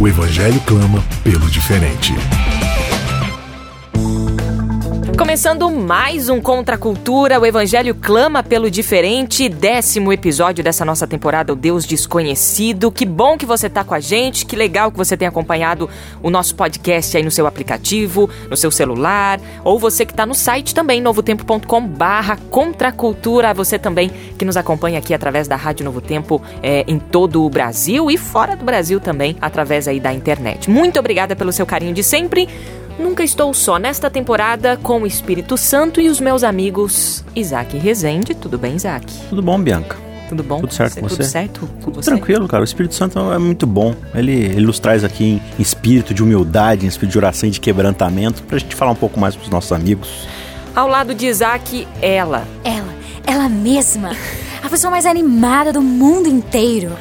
O Evangelho clama pelo diferente. Começando mais um Contra a Cultura, o Evangelho clama pelo diferente, décimo episódio dessa nossa temporada, o Deus Desconhecido. Que bom que você está com a gente, que legal que você tem acompanhado o nosso podcast aí no seu aplicativo, no seu celular, ou você que está no site também, novotempo.com barra Contra Cultura, você também que nos acompanha aqui através da Rádio Novo Tempo é, em todo o Brasil e fora do Brasil também, através aí da internet. Muito obrigada pelo seu carinho de sempre. Nunca estou só nesta temporada com o Espírito Santo e os meus amigos Isaac Rezende. Tudo bem, Isaac? Tudo bom, Bianca? Tudo bom? Tudo certo com você? Tudo certo com você? Tranquilo, cara. O Espírito Santo é muito bom. Ele, ele nos traz aqui em espírito de humildade, em espírito de oração e de quebrantamento, pra gente falar um pouco mais pros nossos amigos. Ao lado de Isaac, ela. Ela, ela mesma. A pessoa mais animada do mundo inteiro.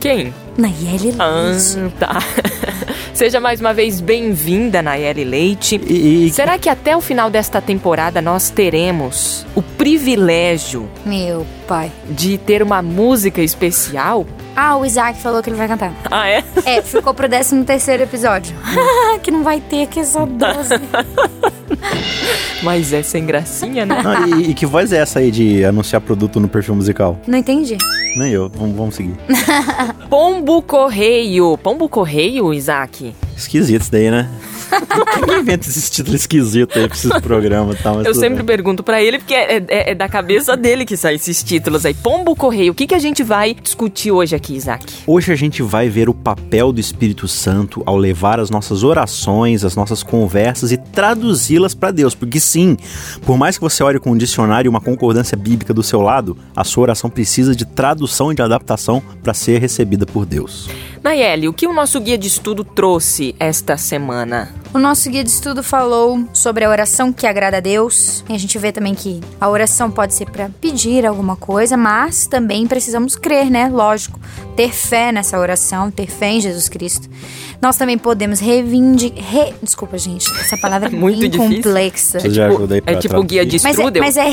Quem? Nayeli Leite. Ah, tá. Seja mais uma vez bem-vinda, Nayeli Leite. E, e- Será que até o final desta temporada nós teremos o privilégio Meu pai. de ter uma música especial? Ah, o Isaac falou que ele vai cantar. Ah, é? É, ficou pro 13 terceiro episódio. que não vai ter, que é só 12. Mas é sem gracinha, né? Ah, e, e que voz é essa aí de anunciar produto no perfil musical? Não entendi. Nem eu. Vamos, vamos seguir. Pombo Correio. Pombo Correio, Isaac? Esquisito isso daí, né? Quem inventa esses títulos esquisitos aí pra esses programas e tal? Eu sempre bem. pergunto pra ele, porque é, é- é da cabeça dele que saem esses títulos aí. Pombo Correio. O que, que a gente vai discutir hoje aqui, Isaac? Hoje a gente vai ver o papel do Espírito Santo ao levar as nossas orações, as nossas conversas e traduzi-las para Deus. Porque sim, por mais que você ore com um dicionário e uma concordância bíblica do seu lado, a sua oração precisa de tradução e de adaptação para ser recebida por Deus. Nayeli, o que o nosso guia de estudo trouxe esta semana? O nosso guia de estudo falou sobre a oração que agrada a Deus. E a gente vê também que a oração pode ser para pedir alguma coisa, mas também precisamos crer, né? Lógico, ter fé nessa oração, ter fé em Jesus Cristo. Nós também podemos reivindicar. Re... Desculpa, gente, essa palavra é Muito difícil. complexa. Ajuda aí pra é tipo o guia de Mas é, mas é,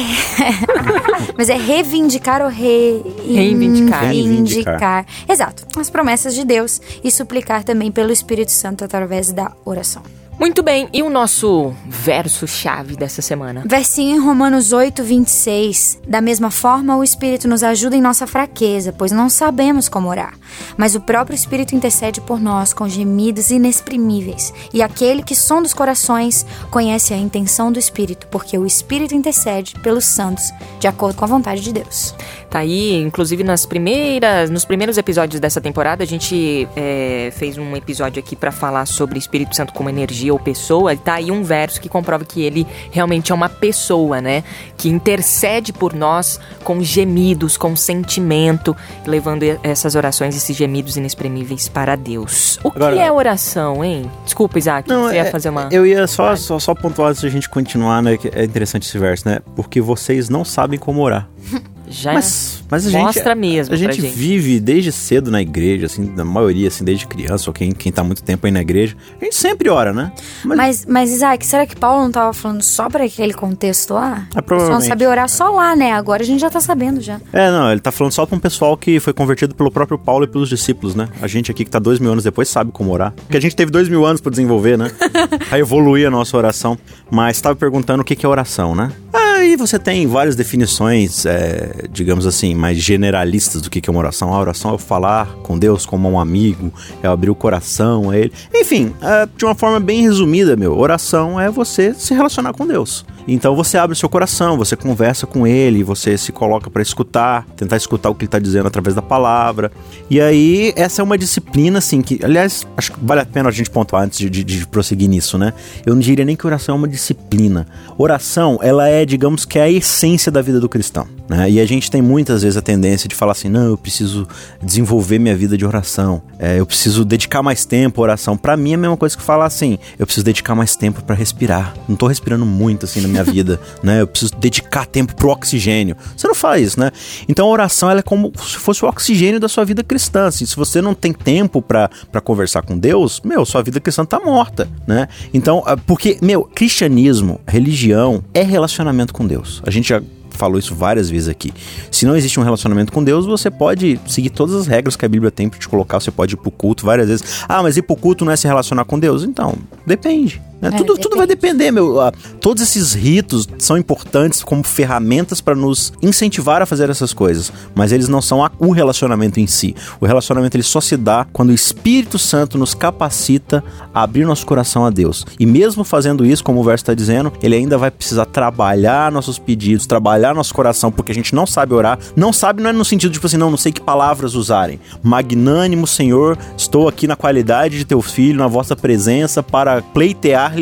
mas é reivindicar ou re... Reivindicar. reivindicar. Exato. As promessas de Deus e suplicar também pelo Espírito Santo através da oração. Muito bem, e o nosso verso-chave dessa semana? Versinho em Romanos 8, 26. Da mesma forma, o Espírito nos ajuda em nossa fraqueza, pois não sabemos como orar. Mas o próprio Espírito intercede por nós com gemidos inexprimíveis. E aquele que sonda os corações conhece a intenção do Espírito, porque o Espírito intercede pelos santos, de acordo com a vontade de Deus. Tá aí, inclusive nas primeiras, nos primeiros episódios dessa temporada, a gente é, fez um episódio aqui pra falar sobre Espírito Santo como energia ou pessoa. E tá aí um verso que comprova que ele realmente é uma pessoa, né? Que intercede por nós com gemidos, com sentimento, levando essas orações, esses gemidos inexprimíveis para Deus. O Agora- que é oração, hein? Desculpa, Isaac, você ia é- fazer uma. Eu ia só, só, só pontuar antes a gente continuar, né? É interessante esse verso, né? Porque vocês não sabem como orar. Já Mas, mas a gente, mostra mesmo a pra gente, gente. vive desde cedo na igreja, assim, na maioria, assim, desde criança, ou quem, quem tá muito tempo aí na igreja. A gente sempre ora, né? Mas, Mas, mas Isaac, será que Paulo não estava falando só para aquele contexto lá? Ah, não provavelmente. sabia orar só lá, né? Agora a gente já tá sabendo já. É, não, ele tá falando só pra um pessoal que foi convertido pelo próprio Paulo e pelos discípulos, né? A gente aqui que tá dois mil anos depois sabe como orar. Porque a gente teve dois mil anos pra desenvolver, né? a evoluir a nossa oração. Mas tava perguntando o que que é oração, né? Aí você tem várias definições, é, digamos assim, mais generalistas do que é uma oração. A oração é falar com Deus como um amigo, é abrir o coração a Ele. Enfim, é, de uma forma bem resumida, meu, oração é você se relacionar com Deus. Então você abre o seu coração, você conversa com ele, você se coloca para escutar, tentar escutar o que ele tá dizendo através da palavra. E aí, essa é uma disciplina, assim, que, aliás, acho que vale a pena a gente pontuar antes de, de- de prosseguir nisso, né? Eu não diria nem que oração é uma disciplina. Oração, ela é, digamos que é a essência da vida do cristão. né? E a gente tem muitas vezes a tendência de falar assim: não, eu preciso desenvolver minha vida de oração, é, eu preciso dedicar mais tempo à oração. Para mim é a mesma coisa que falar assim: eu preciso dedicar mais tempo para respirar. Não tô respirando muito assim na minha vida, né? Eu preciso dedicar tempo pro oxigênio. Você não faz isso, né? Então a oração ela é como se fosse o oxigênio da sua vida cristã. Assim, se você não tem tempo para conversar com Deus, meu, sua vida cristã tá morta, né? Então, ah, porque, meu, cristianismo, religião, é relacionamento com Deus. A gente já falou isso várias vezes aqui. Se não existe um relacionamento com Deus, você pode seguir todas as regras que a Bíblia tem para te colocar. Você pode ir pro culto várias vezes. Ah, mas ir pro culto não é se relacionar com Deus? Então, depende. Né? É, tudo, tudo vai depender, meu. Ah, todos esses ritos são importantes como ferramentas para nos incentivar a fazer essas coisas, mas eles não são o relacionamento em si. O relacionamento ele só se dá quando o Espírito Santo nos capacita a abrir nosso coração a Deus. E mesmo fazendo isso, como o verso está dizendo, ele ainda vai precisar trabalhar nossos pedidos, trabalhar nosso coração, porque a gente não sabe orar. Não sabe não é no sentido de tipo assim, não, não sei que palavras usarem. Magnânimo Senhor, estou aqui na qualidade de teu filho, na vossa presença para pleitear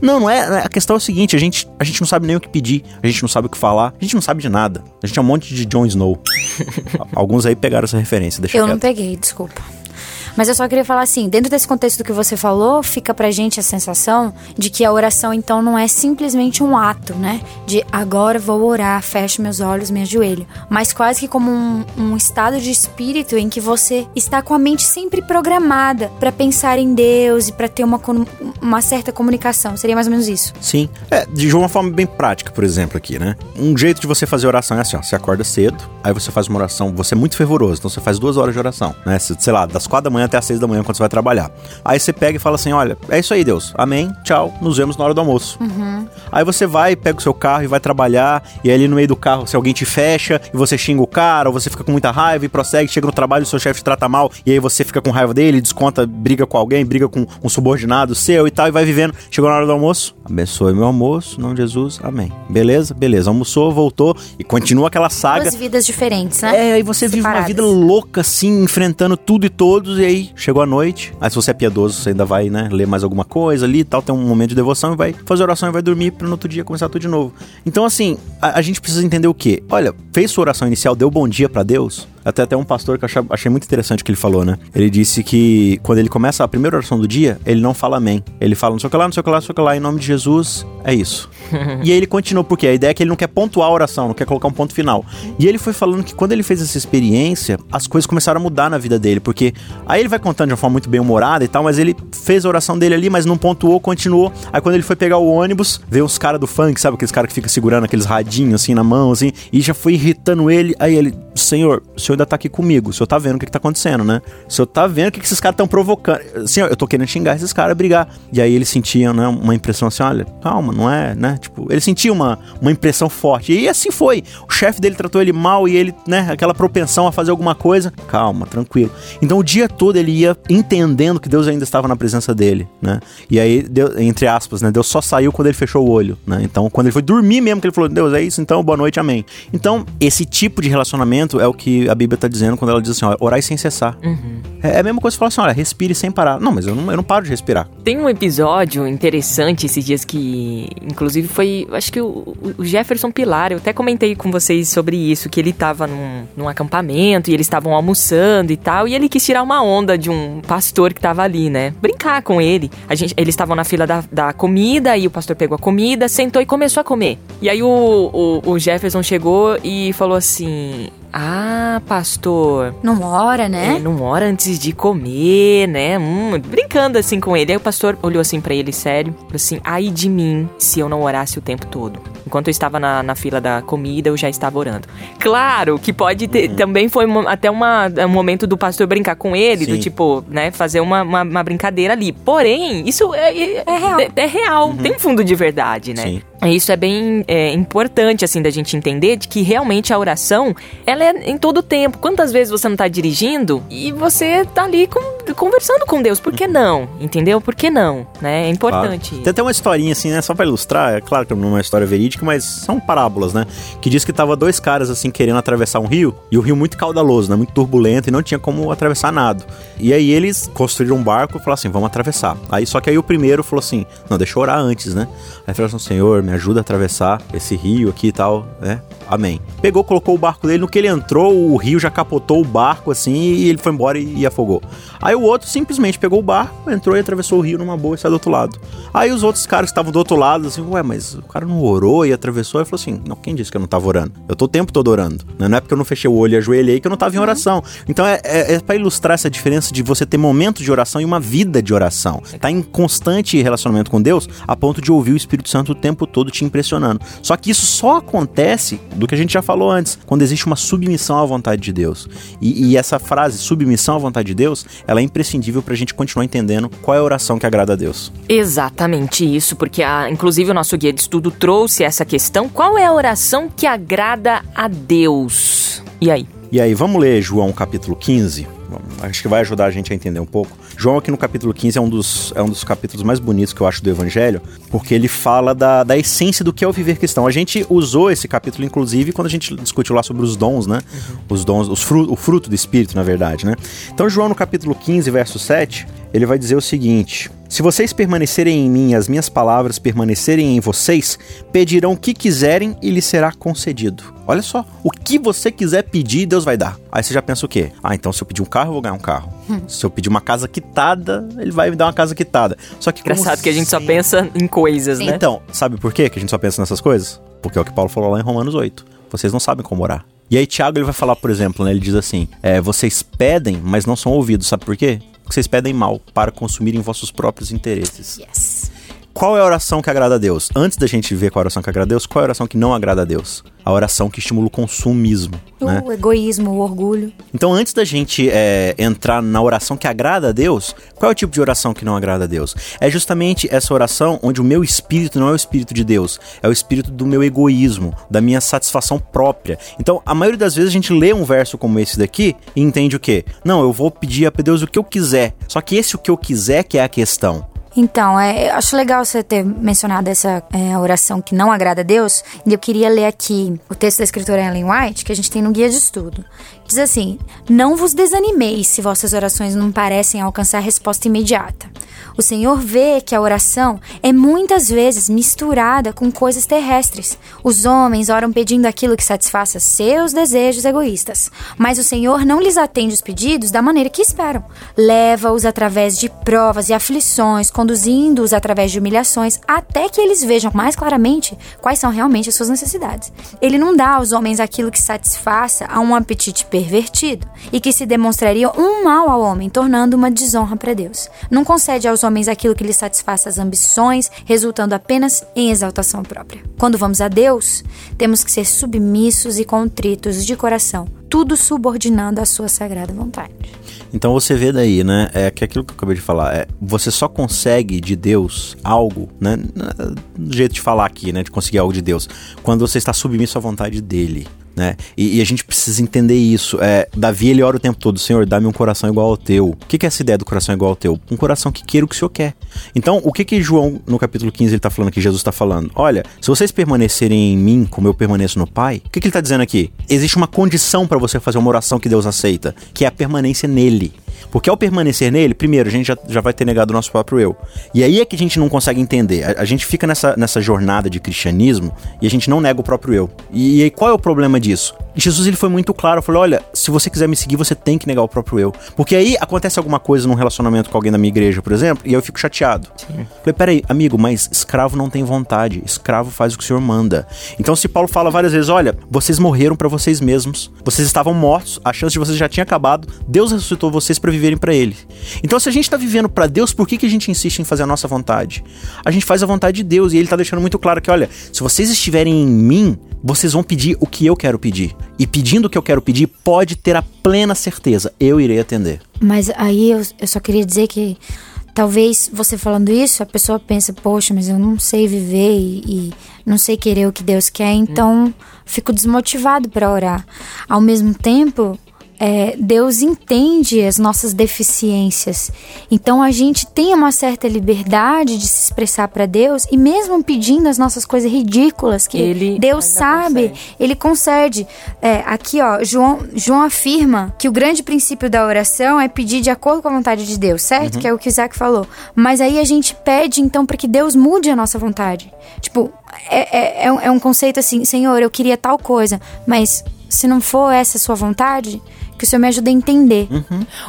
Não, não é. A questão é o seguinte: a gente, a gente não sabe nem o que pedir, a gente não sabe o que falar, a gente não sabe de nada. A gente é um monte de Jon Snow. Alguns aí pegaram essa referência, deixa Eu quieto. não peguei, desculpa. Mas eu só queria falar assim, dentro desse contexto que você falou, fica pra gente a sensação de que a oração então não é simplesmente um ato, né? De agora vou orar, fecho meus olhos, me ajoelho. Mas quase que como um, um estado de espírito em que você está com a mente sempre programada para pensar em Deus e para ter uma, uma certa comunicação. Seria mais ou menos isso. Sim. É, de uma forma bem prática, por exemplo, aqui, né? Um jeito de você fazer oração é assim, ó. Você acorda cedo, aí você faz uma oração, você é muito fervoroso, então você faz duas horas de oração, né? Sei lá, das quatro da manhã até as seis da manhã quando você vai trabalhar. Aí você pega e fala assim: olha, é isso aí, Deus. Amém, tchau, nos vemos na hora do almoço. Uhum. Aí você vai, pega o seu carro e vai trabalhar, e ali no meio do carro, se alguém te fecha e você xinga o cara, ou você fica com muita raiva e prossegue, chega no trabalho, o seu chefe te trata mal, e aí você fica com raiva dele, desconta, briga com alguém, briga com um subordinado seu e tal, e vai vivendo. Chegou na hora do almoço, abençoe meu almoço, não Jesus, amém. Beleza? Beleza. Almoçou, voltou e continua aquela saga. Duas vidas diferentes, né? É, aí você Separadas. vive uma vida louca, assim, enfrentando tudo e todos, e aí chegou a noite. Aí se você é piedoso, você ainda vai, né, ler mais alguma coisa ali e tal, tem um momento de devoção e vai fazer oração e vai dormir para no outro dia começar tudo de novo. Então, assim, a, a gente precisa entender o quê? Olha, fez sua oração inicial, deu bom dia para Deus? Até até um pastor que eu achei, achei muito interessante o que ele falou, né? Ele disse que quando ele começa a primeira oração do dia, ele não fala amém. Ele fala não sei o que lá, não sei o que lá, não sei o que lá, em nome de Jesus, é isso. e aí ele continua, porque a ideia é que ele não quer pontuar a oração, não quer colocar um ponto final. E ele foi falando que quando ele fez essa experiência, as coisas começaram a mudar na vida dele, porque aí ele vai contando de uma forma muito bem humorada e tal, mas ele fez a oração dele ali, mas não pontuou, continuou. Aí quando ele foi pegar o ônibus, veio os caras do funk, sabe aqueles caras que ficam segurando aqueles radinhos assim na mão, assim, e já foi irritando ele. Aí ele, Senhor, o senhor ainda tá aqui comigo, o senhor tá vendo o que, que tá acontecendo, né? O senhor tá vendo o que, que esses caras estão provocando. Senhor, eu tô querendo xingar esses caras, brigar. E aí ele sentia, né, uma impressão assim, olha, calma, não é, né? Tipo, ele sentia uma, uma impressão forte. E assim foi. O chefe dele tratou ele mal e ele, né, aquela propensão a fazer alguma coisa. Calma, tranquilo. Então o dia todo ele ia entendendo que Deus ainda estava na presença dele, né? E aí, entre aspas, né? Deus só saiu quando ele fechou o olho, né? Então, quando ele foi dormir mesmo, que ele falou, Deus, é isso, então, boa noite, amém. Então, esse tipo de relacionamento é o que a Bíblia está dizendo quando ela diz assim, ó, orai sem cessar. Uhum. É, é a mesma coisa que falar assim, olha, respire sem parar. Não, mas eu não, eu não paro de respirar. Tem um episódio interessante esses dias que, inclusive, foi, acho que o, o Jefferson Pilar, eu até comentei com vocês sobre isso, que ele estava num, num acampamento e eles estavam almoçando e tal, e ele quis tirar uma onda de um pastor que estava ali, né? Brincar com ele. A gente, eles estavam na fila da, da comida e o pastor pegou a comida, sentou e começou a comer. E aí o, o, o Jefferson chegou e falou assim: ah, pastor. Não ora, né? É, não ora antes de comer, né? Hum, brincando assim com ele. Aí o pastor olhou assim para ele, sério, falou assim: ai de mim se eu não orasse o tempo todo. Enquanto eu estava na, na fila da comida, eu já estava orando. Claro que pode ter. Uhum. Também foi até uma, um momento do pastor brincar com ele, Sim. do tipo, né, fazer uma, uma, uma, brincadeira ali. Porém, isso é, é, é real. É, é real. Uhum. Tem fundo de verdade, né? Sim. Isso é bem é, importante, assim, da gente entender de que realmente a oração, ela é em todo tempo. Quantas vezes você não tá dirigindo e você tá ali com, conversando com Deus? Por que não? Entendeu? Por que não? Né? É importante. Claro. Tem até uma historinha, assim, né? Só pra ilustrar, é claro que não é uma história verídica, mas são parábolas, né? Que diz que tava dois caras, assim, querendo atravessar um rio, e o rio muito caudaloso, né? Muito turbulento, e não tinha como atravessar nada. E aí eles construíram um barco e falaram assim, vamos atravessar. Aí, só que aí o primeiro falou assim, não, deixa eu orar antes, né? Aí falou assim, Senhor, me ajuda a atravessar esse rio aqui e tal, né? Amém. Pegou, colocou o barco dele, no que ele entrou, o rio já capotou o barco assim e ele foi embora e, e afogou. Aí o outro simplesmente pegou o barco, entrou e atravessou o rio numa boa e saiu do outro lado. Aí os outros caras que estavam do outro lado, assim, ué, mas o cara não orou e atravessou? Ele falou assim: não, quem disse que eu não tava orando? Eu tô o tempo todo orando. Né? Não é porque eu não fechei o olho e ajoelhei que eu não tava em oração. Então é, é, é para ilustrar essa diferença de você ter momentos de oração e uma vida de oração. Tá em constante relacionamento com Deus a ponto de ouvir o Espírito Santo o tempo todo te impressionando. Só que isso só acontece do que a gente já falou antes, quando existe uma submissão à vontade de Deus. E, e essa frase, submissão à vontade de Deus, ela é imprescindível para a gente continuar entendendo qual é a oração que agrada a Deus. Exatamente isso, porque a, inclusive o nosso guia de estudo trouxe essa questão. Qual é a oração que agrada a Deus? E aí? E aí, vamos ler João capítulo 15? Acho que vai ajudar a gente a entender um pouco. João, aqui no capítulo 15, é um dos, é um dos capítulos mais bonitos que eu acho do Evangelho, porque ele fala da, da essência do que é o viver cristão. A gente usou esse capítulo, inclusive, quando a gente discutiu lá sobre os dons, né? Uhum. Os dons, os fru, o fruto do Espírito, na verdade, né? Então, João, no capítulo 15, verso 7, ele vai dizer o seguinte: Se vocês permanecerem em mim e as minhas palavras permanecerem em vocês, pedirão o que quiserem e lhes será concedido. Olha só, o que você quiser pedir, Deus vai dar. Aí você já pensa o quê? Ah, então se eu pedir um carro, eu vou ganhar um carro. Hum. Se eu pedir uma casa quitada, ele vai me dar uma casa quitada. Só que engraçado que a gente só pensa em coisas, né? Então, sabe por quê que a gente só pensa nessas coisas? Porque é o que Paulo falou lá em Romanos 8. Vocês não sabem como orar. E aí Tiago ele vai falar, por exemplo, né? Ele diz assim: é, vocês pedem, mas não são ouvidos. Sabe por quê? Porque vocês pedem mal para consumirem vossos próprios interesses. Yes. Qual é a oração que agrada a Deus? Antes da gente ver qual é a oração que agrada a Deus, qual é a oração que não agrada a Deus? A oração que estimula o consumismo. O né? egoísmo, o orgulho. Então, antes da gente é, entrar na oração que agrada a Deus, qual é o tipo de oração que não agrada a Deus? É justamente essa oração onde o meu espírito não é o espírito de Deus, é o espírito do meu egoísmo, da minha satisfação própria. Então, a maioria das vezes a gente lê um verso como esse daqui e entende o quê? Não, eu vou pedir a Deus o que eu quiser. Só que esse o que eu quiser que é a questão. Então, é, acho legal você ter mencionado essa é, oração que não agrada a Deus. E eu queria ler aqui o texto da escritora Ellen White, que a gente tem no guia de estudo. Diz assim: Não vos desanimeis se vossas orações não parecem alcançar resposta imediata. O Senhor vê que a oração é muitas vezes misturada com coisas terrestres. Os homens oram pedindo aquilo que satisfaça seus desejos egoístas, mas o Senhor não lhes atende os pedidos da maneira que esperam. Leva-os através de provas e aflições, conduzindo-os através de humilhações, até que eles vejam mais claramente quais são realmente as suas necessidades. Ele não dá aos homens aquilo que satisfaça a um apetite pervertido e que se demonstraria um mal ao homem, tornando uma desonra para Deus. Não concede aos homens aquilo que lhes satisfaça as ambições, resultando apenas em exaltação própria. Quando vamos a Deus, temos que ser submissos e contritos de coração, tudo subordinando à sua sagrada vontade. Então você vê daí, né? É que aquilo que eu acabei de falar, é, você só consegue de Deus algo, né? Do jeito de falar aqui, né? De conseguir algo de Deus, quando você está submisso à vontade dele né? E, e, a gente precisa entender isso. É, Davi, ele ora o tempo todo, Senhor, dá-me um coração igual ao teu. O que, que é essa ideia do coração igual ao teu? Um coração que queira o que o Senhor quer. Então, o que que João, no capítulo 15, ele tá falando que Jesus está falando? Olha, se vocês permanecerem em mim, como eu permaneço no Pai, o que, que ele tá dizendo aqui? Existe uma condição para você fazer uma oração que Deus aceita, que é a permanência nele. Porque ao permanecer nele, primeiro, a gente já, já vai ter negado o nosso próprio eu. E aí é que a gente não consegue entender. A, a gente fica nessa, nessa jornada de cristianismo e a gente não nega o próprio eu. E, e qual é o problema disso? Jesus ele foi muito claro, falou: "Olha, se você quiser me seguir, você tem que negar o próprio eu". Porque aí acontece alguma coisa num relacionamento com alguém da minha igreja, por exemplo, e eu fico chateado. Sim. Falei: "Peraí, amigo, mas escravo não tem vontade. Escravo faz o que o Senhor manda". Então se Paulo fala várias vezes: "Olha, vocês morreram para vocês mesmos. Vocês estavam mortos, a chance de vocês já tinha acabado. Deus ressuscitou vocês para viverem para ele". Então se a gente tá vivendo para Deus, por que que a gente insiste em fazer a nossa vontade? A gente faz a vontade de Deus e ele tá deixando muito claro que, olha, se vocês estiverem em mim, vocês vão pedir o que eu quero pedir. E pedindo o que eu quero pedir, pode ter a plena certeza, eu irei atender. Mas aí eu, eu só queria dizer que talvez você falando isso, a pessoa pensa, poxa, mas eu não sei viver e, e não sei querer o que Deus quer, então hum. fico desmotivado para orar. Ao mesmo tempo, é, Deus entende as nossas deficiências. Então a gente tem uma certa liberdade de se expressar para Deus e mesmo pedindo as nossas coisas ridículas que Ele Deus sabe, concede. ele concede. É, aqui, ó, João, João afirma que o grande princípio da oração é pedir de acordo com a vontade de Deus, certo? Que é o que o Isaac falou. Mas aí a gente pede, então, para que Deus mude a nossa vontade. Tipo, é, é, é, um, é um conceito assim, Senhor, eu queria tal coisa, mas se não for essa a sua vontade, que o Senhor me ajude a entender.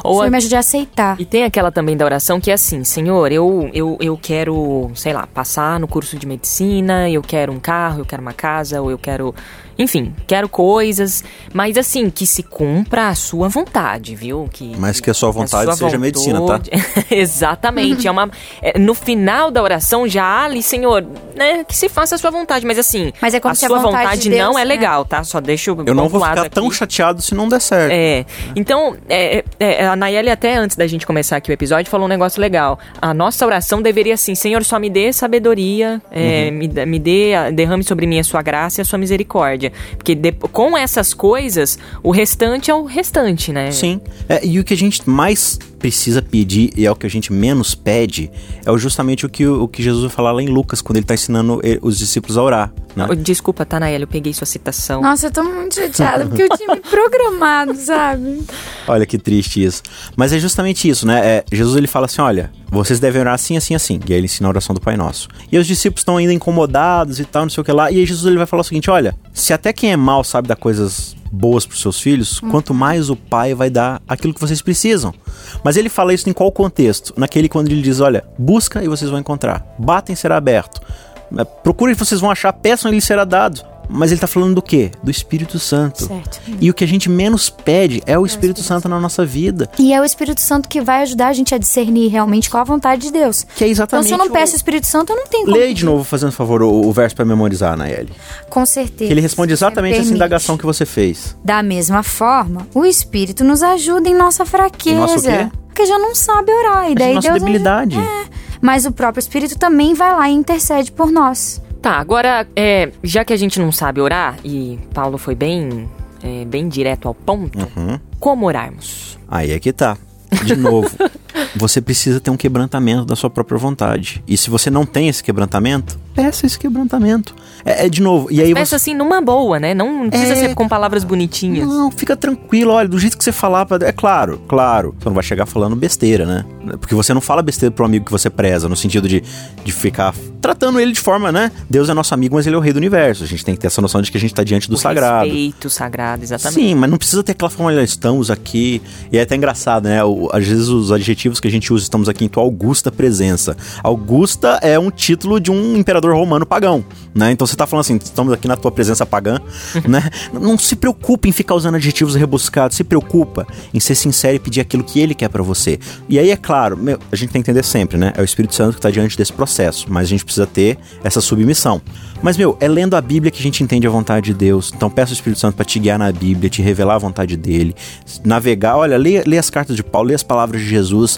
O Ou Senhor a- me ajude a aceitar. E tem aquela também da oração que é assim, Senhor, eu, eu, eu quero, sei lá, passar no curso de medicina, eu quero um carro, eu quero uma casa, ou eu quero. Enfim, quero coisas, mas assim, que se cumpra a sua vontade, viu? Que, Mas que a sua vontade seja medicina, tá? Exatamente. é uma, é, no final da oração já ali, Senhor, né, que se faça a sua vontade, mas assim, Mas é como a se a sua vontade vontade de Deus, não é né? legal, tá? Só deixa Eu não vou ficar tão aqui. chateado se não der certo. É. Então, é, é, a Nayeli, até antes da gente começar aqui o episódio, falou um negócio legal. A nossa oração deveria assim: Senhor, só me dê sabedoria, é, me, dá- me dê, derrame sobre mim a sua graça e a sua misericórdia. Porque de- com essas coisas, o restante é o restante, né? Sim. É, e o que a gente mais precisa pedir, e é o que a gente menos pede, é justamente o que, o, que Jesus vai falar lá em Lucas, quando ele está ensinando eh, os discípulos a orar. Né? Oh, Desculpa, tá, Nayeli, eu peguei sua citação. Nossa, eu tô muito chateada porque eu tinha me programado, sabe? Olha que triste isso. Mas é justamente isso, né? É, Jesus ele fala assim: olha, vocês devem orar assim, assim, assim. E aí ele ensina a oração do Pai Nosso. E os discípulos estão ainda incomodados e tal, não sei o que lá. E aí Jesus ele vai falar o seguinte: olha, se até quem é mal sabe dar coisas boas pros seus filhos, quanto mais o pai vai dar aquilo que vocês precisam. Mas ele fala isso em qual contexto? Naquele quando ele diz: olha, busca e vocês vão encontrar. Batem será aberto. É, Procurem e vocês vão achar, peçam e lhes será dado. Mas ele tá falando do quê? Do Espírito Santo. Certo. E o que a gente menos pede é o Espírito Santo na nossa vida. E é o Espírito Santo que vai ajudar a gente a discernir realmente qual a vontade de Deus. Que é Então, exatamente. se eu não o- peço o Espírito Santo, eu não tenho como. Leia de novo, fazendo favor, o, o verso para memorizar, Naeli. Com certeza. Que ele responde exatamente essa indagação que você fez. Da mesma forma, o Espírito nos ajuda em nossa fraqueza. Em nosso quê? Porque já não sabe orar. E daí nossa Deus debilidade. É. Mas o próprio Espírito também vai lá e intercede por nós. Tá, agora, é, já que a gente não sabe orar, e Paulo foi bem, é, bem direto ao ponto, Uhum. como orarmos? Aí é que tá. De novo, você precisa ter um quebrantamento da sua própria vontade. E se você não tem esse quebrantamento, peça esse quebrantamento. É, é de novo. E aí Peça você. assim, numa boa, né? Não, não precisa É. ser com palavras bonitinhas. Não, fica tranquilo, olha, do jeito que você falar, é claro, claro, você não vai chegar falando besteira, né? Porque você não fala besteira pro amigo que você preza, no sentido de, de ficar tratando ele de forma, né? Deus é nosso amigo, mas ele é o rei do universo. A gente tem que ter essa noção de que a gente tá diante do O sagrado. Respeito sagrado, exatamente. Sim, mas não precisa ter aquela forma, olha, estamos aqui. E é até engraçado, né? O- às vezes os adjetivos que a gente usa, estamos aqui em tua augusta presença. Augusta é um título de um imperador romano pagão, né? Então você tá falando assim, estamos aqui na tua presença pagã, né? Não se preocupe em ficar usando adjetivos rebuscados, se preocupa em ser sincero e pedir aquilo que ele quer pra você. E aí, é claro, meu, a gente tem que entender sempre, né? É o Espírito Santo que tá diante desse processo, mas a gente precisa ter essa submissão. Mas, meu, é lendo a Bíblia que a gente entende a vontade de Deus. Então peça o Espírito Santo pra te guiar na Bíblia, te revelar a vontade dele, navegar. Olha, leia, leia as cartas de Paulo, leia as palavras de Jesus.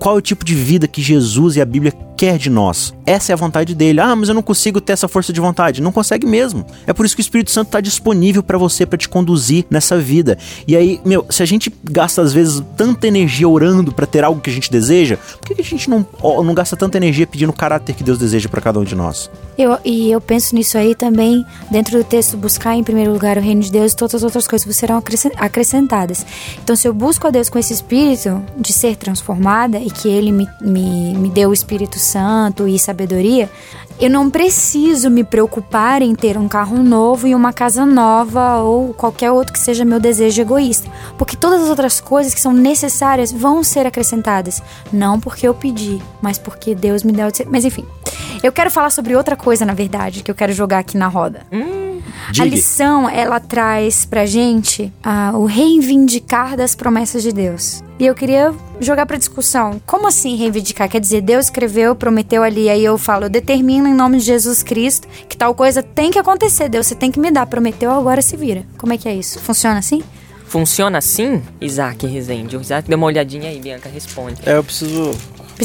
Qual é o tipo de vida que Jesus e a Bíblia quer de nós? Essa é a vontade dele. Ah, mas eu não consigo ter essa força de vontade. Não consegue mesmo. É por isso que o Espírito Santo tá disponível pra você, pra te conduzir nessa vida. E aí, meu, se a gente gasta às vezes tanta energia orando pra ter algo que a gente deseja, por que a gente não, não gasta tanta energia pedindo o caráter que Deus deseja pra cada um de nós? Eu, e eu penso nisso aí também, dentro do texto, buscar em primeiro lugar o reino de Deus e todas as outras coisas serão acrescen- acrescentadas. Então, se eu busco a Deus com esse espírito de ser transformada e que Ele me, me, me deu o Espírito Santo e sabedoria, eu não preciso me preocupar em ter um carro novo e uma casa nova ou qualquer outro que seja meu desejo egoísta. Porque todas as outras coisas que são necessárias vão ser acrescentadas. Não porque eu pedi, mas porque Deus me deu. Mas enfim, eu quero falar sobre outra coisa, na verdade, que eu quero jogar aqui na roda. A Diga. lição, ela traz pra gente ah, o reivindicar das promessas de Deus. E eu queria jogar pra discussão. Como assim reivindicar? Quer dizer, Deus escreveu, prometeu ali, aí eu falo, eu determino em nome de Jesus Cristo que tal coisa tem que acontecer. Deus, você tem que me dar. Prometeu, agora se vira. Como é que é isso? Funciona assim? Funciona assim, Isaac Rezende? O Isaac deu uma olhadinha aí, Bianca, responde. É, eu preciso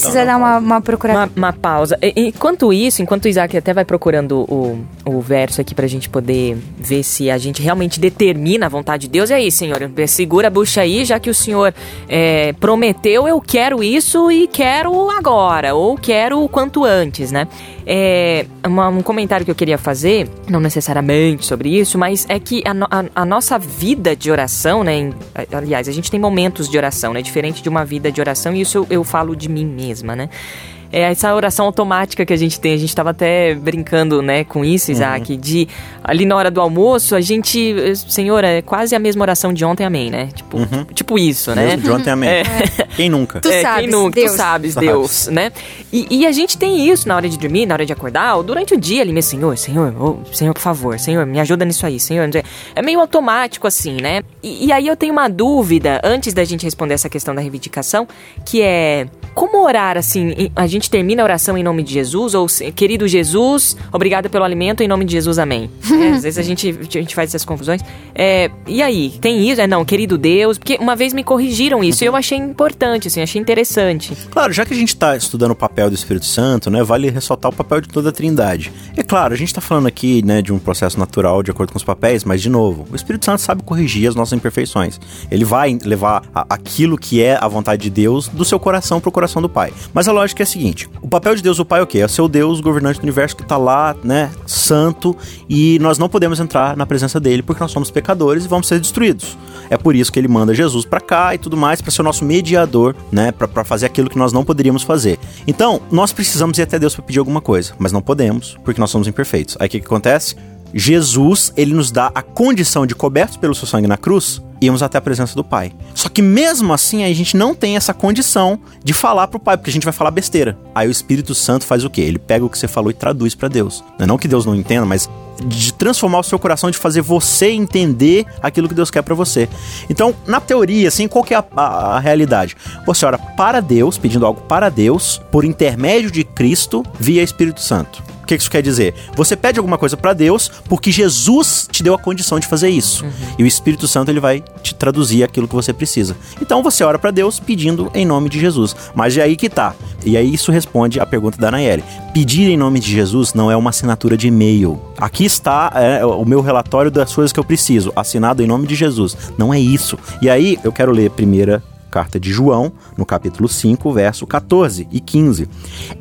Precisa dar uma, uma procurada. Uma, uma pausa. E- Enquanto isso, enquanto o Isaac até vai procurando o, o verso aqui pra gente poder ver se a gente realmente determina a vontade de Deus, e aí, Senhor, segura a bucha aí, já que o Senhor é, prometeu, eu quero isso e quero agora, ou quero o quanto antes, né? É, uma- um comentário que eu queria fazer, não necessariamente sobre isso, mas é que a, a- a nossa vida de oração, né? em- aliás, a gente tem momentos de oração, né? Diferente de uma vida de oração, e isso eu, eu falo de mim mesma, né? É essa oração automática que a gente tem. A gente tava até brincando, né, com isso, Isaac, de ali na hora do almoço, a gente, eh, Senhor, é quase a mesma oração de ontem, amém, né? Tipo, tipo isso, né? Mesmo de ontem, amém. Quem nunca? Tu é, sabes, quem nunca, Deus. tu sabes, Sabes. Deus, né? E, e a gente tem isso na hora de dormir, na hora de acordar, ou durante o dia ali, meu Senhor, Senhor, ô, Senhor, por favor, Senhor, me ajuda nisso aí, Senhor. É meio automático assim, né? E, e aí eu tenho uma dúvida, antes da gente responder essa questão da reivindicação, que é como orar assim? A gente termina a oração em nome de Jesus, ou querido Jesus, obrigada pelo alimento, em nome de Jesus, amém. É, às vezes a gente, a gente faz essas confusões. É, e aí, tem isso? É não, querido Deus, porque uma vez me corrigiram isso e eu achei importante, assim, achei interessante. Claro, já que a gente está estudando o papel do Espírito Santo, né, vale ressaltar o papel de toda a Trindade. É claro, a gente está falando aqui, né, de um processo natural de acordo com os papéis, mas de novo, o Espírito Santo sabe corrigir as nossas imperfeições. Ele vai levar a- aquilo que é a vontade de Deus do seu coração para o coração do Pai. Mas a lógica é a seguinte: o papel de Deus, o Pai, é o quê? É o Deus governante do universo que está lá, né, santo, e nós não podemos entrar na presença dele porque nós somos pecadores e vamos ser destruídos. É por isso que ele manda Jesus para cá e tudo mais para ser o nosso mediador, né, para fazer aquilo que nós não poderíamos fazer. Então, nós precisamos ir até Deus para pedir alguma coisa, mas não podemos porque nós somos imperfeitos. Aí o que, que acontece? Jesus, ele nos dá a condição de cobertos pelo seu sangue na cruz, irmos até a presença do Pai. Só que mesmo assim, a gente não tem essa condição de falar pro Pai, porque a gente vai falar besteira. Aí o Espírito Santo faz o quê? Ele pega o que você falou e traduz para Deus. Não é não que Deus não entenda, mas de transformar o seu coração, de fazer você entender aquilo que Deus quer para você. Então, na teoria, assim, qual que é a, a- a realidade? Você ora para Deus, pedindo algo para Deus, por intermédio de Cristo, via Espírito Santo. O que isso quer dizer? Você pede alguma coisa para Deus porque Jesus te deu a condição de fazer isso. E o Espírito Santo ele vai te traduzir aquilo que você precisa. Então você ora para Deus pedindo em nome de Jesus. Mas é aí que tá. E aí isso responde à pergunta da Nayeli. Pedir em nome de Jesus não é uma assinatura de e-mail. Aqui está é, o meu relatório das coisas que eu preciso, assinado em nome de Jesus. Não é isso. E aí eu quero ler primeira carta de João, no capítulo 5, verso 14 e 15.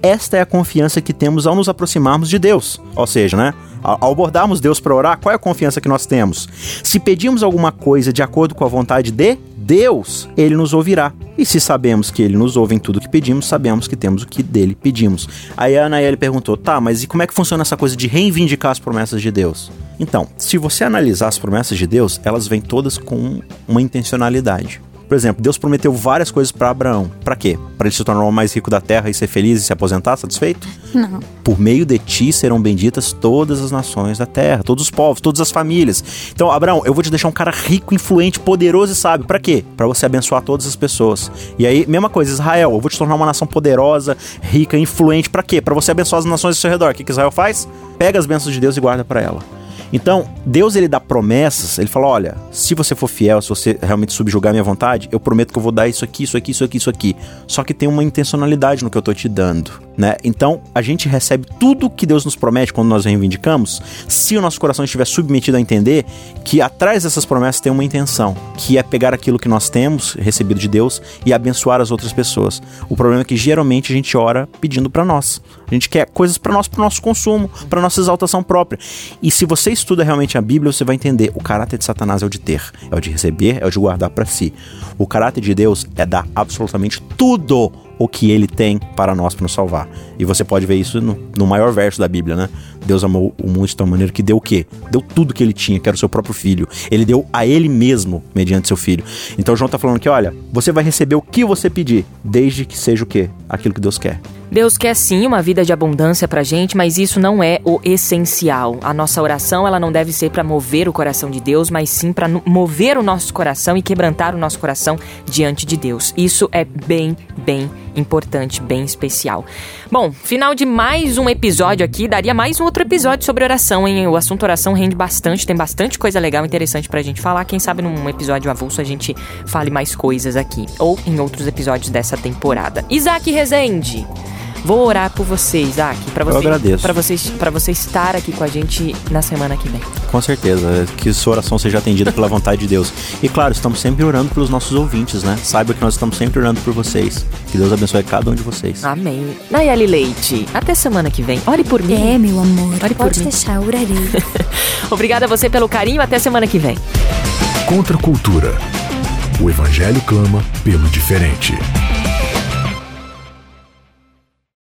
Esta é a confiança que temos ao nos aproximarmos de Deus. Ou seja, né? Ao abordarmos Deus para orar, qual é a confiança que nós temos? Se pedimos alguma coisa de acordo com a vontade de Deus, ele nos ouvirá. E se sabemos que ele nos ouve em tudo que pedimos, sabemos que temos o que dele pedimos. Aí a Anaeli perguntou: tá, mas e como é que funciona essa coisa de reivindicar as promessas de Deus? Então, se você analisar as promessas de Deus, elas vêm todas com uma intencionalidade. Por exemplo, Deus prometeu várias coisas para Abraão. Para quê? Para ele se tornar o mais rico da terra e ser feliz e se aposentar satisfeito? Não. Por meio de ti serão benditas todas as nações da terra, todos os povos, todas as famílias. Então, Abraão, eu vou te deixar um cara rico, influente, poderoso e sábio. Para quê? Para você abençoar todas as pessoas. E aí, mesma coisa, Israel, eu vou te tornar uma nação poderosa, rica, influente. Para quê? Para você abençoar as nações ao seu redor. O que, que Israel faz? Pega as bênçãos de Deus e guarda para ela. Então, Deus ele dá promessas, ele fala: olha, se você for fiel, se você realmente subjugar minha vontade, eu prometo que eu vou dar isso aqui, isso aqui, isso aqui, isso aqui. Só que tem uma intencionalidade no que eu tô te dando, né? Então, a gente recebe tudo que Deus nos promete quando nós reivindicamos, se o nosso coração estiver submetido a entender que atrás dessas promessas tem uma intenção, que é pegar aquilo que nós temos recebido de Deus e abençoar as outras pessoas. O problema é que geralmente a gente ora pedindo para nós. A gente quer coisas para nós, para nosso consumo, para nossa exaltação própria. E se você estuda realmente a Bíblia, você vai entender: o caráter de Satanás é o de ter, é o de receber, é o de guardar para si. O caráter de Deus é dar absolutamente tudo o que ele tem para nós para nos salvar. E você pode ver isso no, no maior verso da Bíblia, né? Deus amou o mundo de tal maneira que deu o quê? Deu tudo que ele tinha, que era o seu próprio filho. Ele deu a ele mesmo mediante seu filho. Então João tá falando que, olha, você vai receber o que você pedir, desde que seja o quê? Aquilo que Deus quer. Deus quer sim uma vida de abundância pra gente, mas isso não é o essencial. A nossa oração, ela não deve ser para mover o coração de Deus, mas sim para mover o nosso coração e quebrantar o nosso coração diante de Deus. Isso é bem, bem importante, bem especial. Bom, final de mais um episódio aqui, daria mais um outro episódio sobre oração, hein? O assunto oração rende bastante, tem bastante coisa legal, interessante pra gente falar. Quem sabe num episódio avulso a gente fale mais coisas aqui, ou em outros episódios dessa temporada. Isaac Rezende. Vou orar por você, Isaac, para você, Eu agradeço. para vocês, para você estar aqui com a gente na semana que vem. Com certeza, que sua oração seja atendida pela vontade de Deus. E claro, estamos sempre orando pelos nossos ouvintes, né? Saiba que nós estamos sempre orando por vocês. Que Deus abençoe cada um de vocês. Amém. Nayeli Leite, até semana que vem. Ore por mim. É, meu amor. Ore por Pode mim. deixar, eu orarei. Obrigada a você pelo carinho, até semana que vem. Contra a cultura. O Evangelho clama pelo diferente.